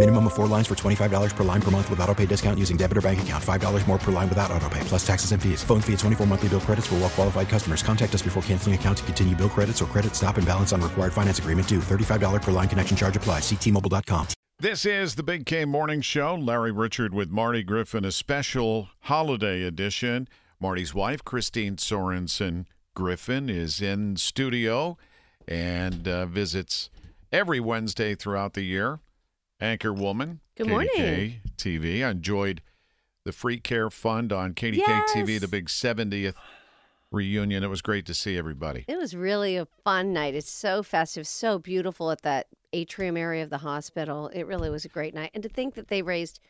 Minimum of four lines for $25 per line per month with auto pay discount using debit or bank account. $5 more per line without auto pay, plus taxes and fees. Phone fee at 24 monthly bill credits for well qualified customers. Contact us before canceling account to continue bill credits or credit stop and balance on required finance agreement due. $35 per line connection charge applies. Ctmobile.com. This is the Big K Morning Show. Larry Richert with Marty Griffin, a special holiday edition. Marty's wife, Christine Sorensen Griffin, is in studio and uh, visits every Wednesday throughout the year. Anchor woman, Good KDKA morning. TV. I enjoyed the Free Care Fund on KDKA Yes. TV, the big 70th reunion. It was great to see everybody. It was really a fun night. It's so festive, so beautiful at that atrium area of the hospital. It really was a great night. And to think that they raised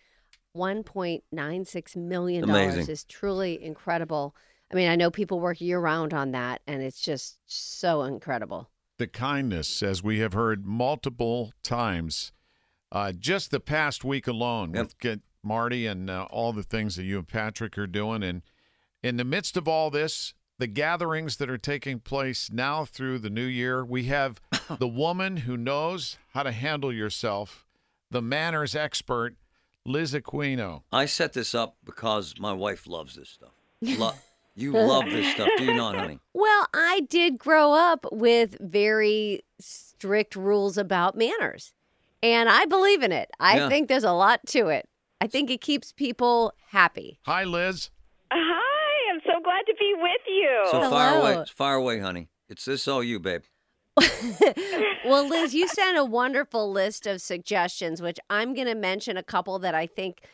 $1.96 million Amazing. is truly incredible. I mean, I know people work year round on that, and it's just so incredible. the kindness, as we have heard multiple times, uh, just the past week alone with Marty and uh, all the things that you and Patrick are doing, and in the midst of all this, the gatherings that are taking place now through the new year, we have the woman who knows how to handle yourself, the manners expert, Liz Aquino. I set this up because my wife loves this stuff. Lo- you love this stuff, do you not, honey? Well, I did grow up with very strict rules about manners, and I believe in it. I Yeah. think there's a lot to it. I think it keeps people happy. Hi, Liz. Hi, I'm so glad to be with you. So fire Hello. away, fire away, honey. It's this all you, babe. well, Liz, you sent a wonderful list of suggestions, which I'm going to mention a couple that I think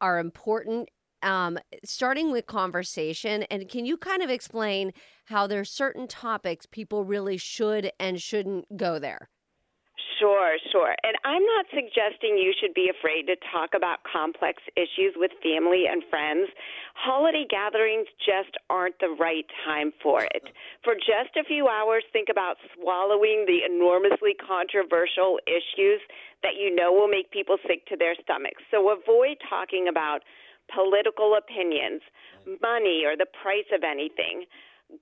are important. Um, starting with conversation, and can you kind of explain how there's certain topics people really should and shouldn't go there? Sure, sure. And I'm not suggesting you should be afraid to talk about complex issues with family and friends. Holiday gatherings just aren't the right time for it. For just a few hours, think about swallowing the enormously controversial issues that you know will make people sick to their stomachs. So avoid talking about political opinions, money, or the price of anything.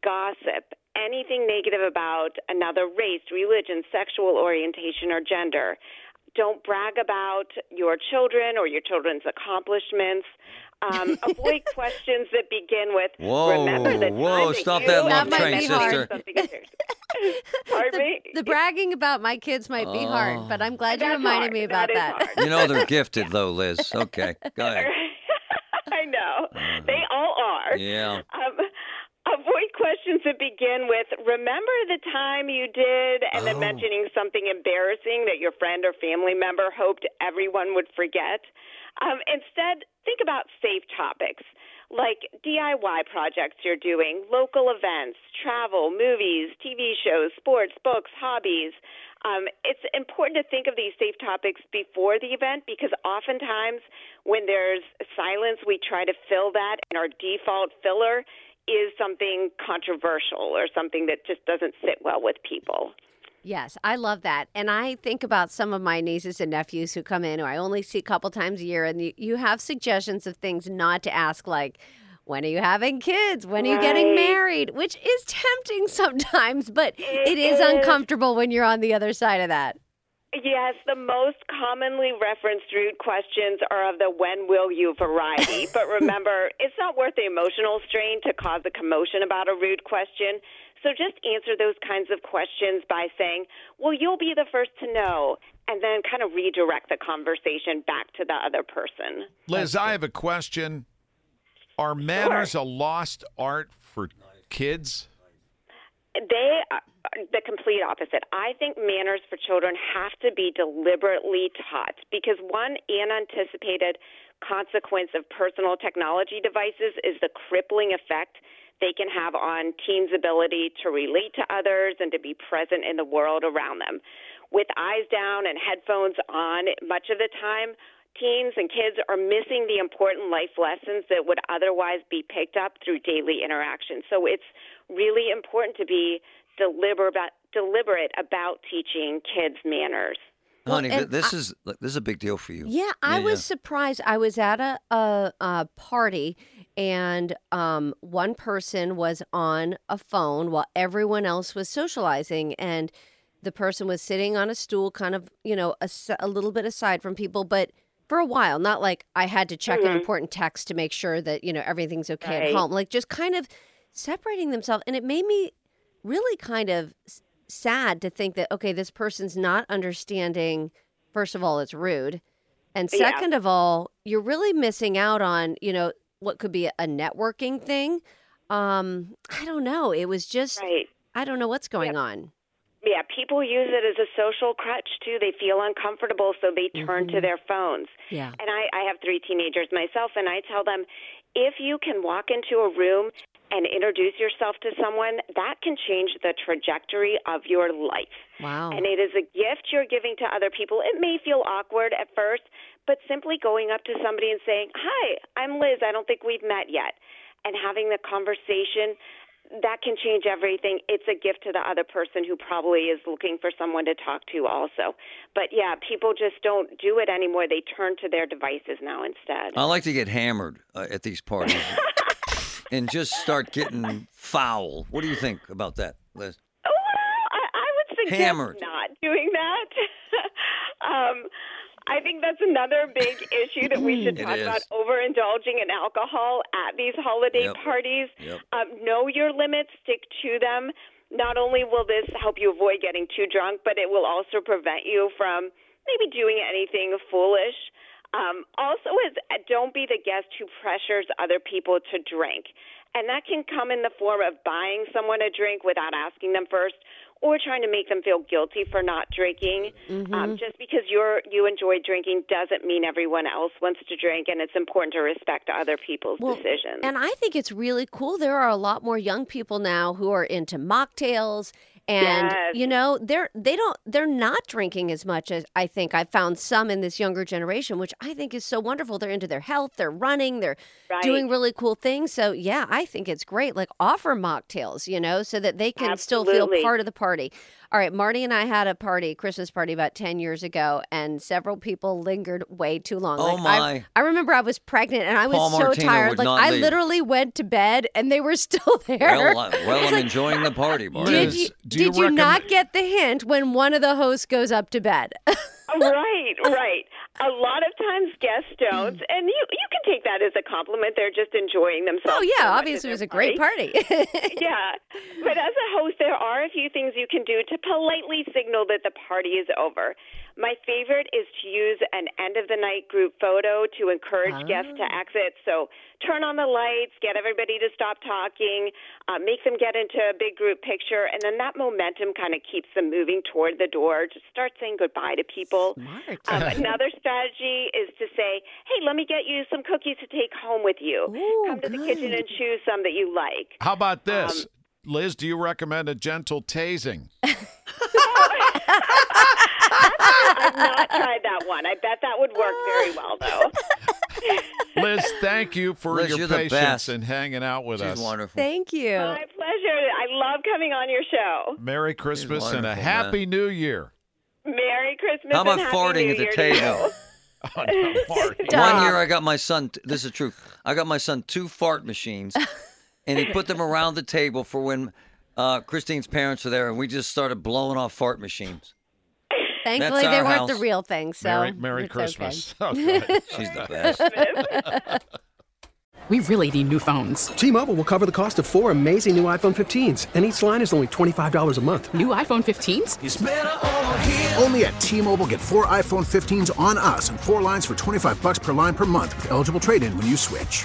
gossip, anything negative about another race, religion, sexual orientation, or gender. Don't brag about your children or your children's accomplishments. Um, avoid questions that begin with Whoa, "Remember the whoa, time stop you that love and train, sister." something. Pardon me. The bragging about my kids might be hard, but I'm glad you reminded hard. me about That is that. You know they're gifted, though, Liz. Okay, go ahead. I know. They all are. Yeah. Um, avoid questions that begin with "Remember the time you did," and then Oh. mentioning something embarrassing that your friend or family member hoped everyone would forget. Um, instead, think about safe topics like DIY projects you're doing, local events, travel, movies, TV shows, sports, books, hobbies. Um, it's important to think of these safe topics before the event because oftentimes when there's silence, we try to fill that, and our default filler is something controversial or something that just doesn't sit well with people. Yes, I love that. And I think about some of my nieces and nephews who come in who I only see a couple times a year, and you, you have suggestions of things not to ask, like, when are you having kids? When are you getting married? Which is tempting sometimes, but It it is is. uncomfortable when you're on the other side of that. Yes, the most commonly referenced rude questions are of the when will you variety. but remember, it's not worth the emotional strain to cause a commotion about a rude question. So just answer those kinds of questions by saying, well, you'll be the first to know, and then kind of redirect the conversation back to the other person. Liz, I have a question. Are manners a lost art for kids? They are the complete opposite. I think manners for children have to be deliberately taught because one unanticipated consequence of personal technology devices is the crippling effect they can have on teens' ability to relate to others and to be present in the world around them. With eyes down and headphones on, much of the time, teens and kids are missing the important life lessons that would otherwise be picked up through daily interaction. So it's really important to be deliberate deliberate about teaching kids manners. Honey, Well, this I- is this is a big deal for you. Yeah, I Yeah, was yeah. surprised. I was at a, a, a party and um, one person was on a phone while everyone else was socializing. And the person was sitting on a stool, kind of, you know, a, a little bit aside from people, but for a while, not like I had to check an Mhm. important text to make sure that, you know, everything's okay Right. at home. Like just kind of separating themselves. And it made me really kind of sad to think that, okay, this person's not understanding, first of all, it's rude. And Yeah. second of all, you're really missing out on, you know, what could be a networking thing. Um, I don't know. It was just, Right. I don't know what's going on. Yeah, people use it as a social crutch too. They feel uncomfortable, so they turn to Mhm. their phones. Yeah. And I, I have three teenagers myself, and I tell them if you can walk into a room and introduce yourself to someone, that can change the trajectory of your life. Wow. And it is a gift you're giving to other people. It may feel awkward at first, but simply going up to somebody and saying, Hi, I'm Liz. I don't think we've met yet. And having the conversation, that can change everything. It's a gift to the other person who probably is looking for someone to talk to also. But yeah, people just don't do it anymore. They turn to their devices now instead. I like to get hammered uh, at these parties and just start getting foul. What do you think about that, Liz? Well, I, I would suggest Hammered. not doing that. um, I think that's another big issue that we should talk about overindulging in alcohol at these holiday Yep. parties. Yep. Um, know your limits, stick to them. Not only will this help you avoid getting too drunk, but it will also prevent you from maybe doing anything foolish. Um, also, is uh, don't be the guest who pressures other people to drink, and that can come in the form of buying someone a drink without asking them first, or trying to make them feel guilty for not drinking. Um, just because you're you enjoy drinking doesn't mean everyone else wants to drink, and it's important to respect other people's Well, decisions. And I think it's really cool. There are a lot more young people now who are into mocktails and Yes. you know, they're they don't they're not drinking as much as I think I've found some in this younger generation, which I think is so wonderful. They're into their health, they're running, they're doing really cool things. So yeah, I think it's great. Like offer mocktails, you know, so that they can still feel part of the party. All right, Marty and I had a party, Christmas party about 10 years ago, and several people lingered way too long. Oh, Like, I- my. I, remember I was pregnant and I was Paul so Martino tired. would Like not I leave. literally went to bed and they were still there. Well, I- well, I'm enjoying the party, Marty. Did you, do you did you recommend- not get the hint when one of the hosts goes up to bed? right, right. A lot of times guests don't, mm. and you you can take that as a compliment. They're just enjoying themselves. oh yeah, much obviously it was a great party. yeah. But as a host, there are a few things you can do to politely signal that the party is over. My favorite is to use an end of the night group photo to encourage guests to Ah. exit. So turn on the lights, get everybody to stop talking, uh, make them get into a big group picture, and then that momentum kind of keeps them moving toward the door. Just start saying goodbye to people. Smart. Um, another strategy is to say, "Hey, let me get you some cookies to take home with you. Ooh, Come to the kitchen and choose some that you like." How about this? Um, Liz, do you recommend a gentle tasing? I've not tried that one. I bet that would work very well, though. Liz, thank you for Liz, your patience and hanging out with She's us. wonderful. Thank you. My pleasure. I love coming on your show. Merry Christmas and a wonderful, happy New Year. Merry Christmas. How about and Happy farting New at the table? Oh, no, One year I got my son, this is true. I got my son two fart machines and he put them around the table for when uh, Christine's parents were there and we just started blowing off fart machines. Thankfully, That's they our weren't the real thing. So Merry, Merry it's okay. Christmas. Oh. She's the best. We really need new phones. T-Mobile will cover the cost of four amazing new iPhone 15s, and each line is only $25 a month. New iPhone 15s? Only at T-Mobile get four iPhone 15s on us and four lines for 25 bucks per line per month with eligible trade-in when you switch.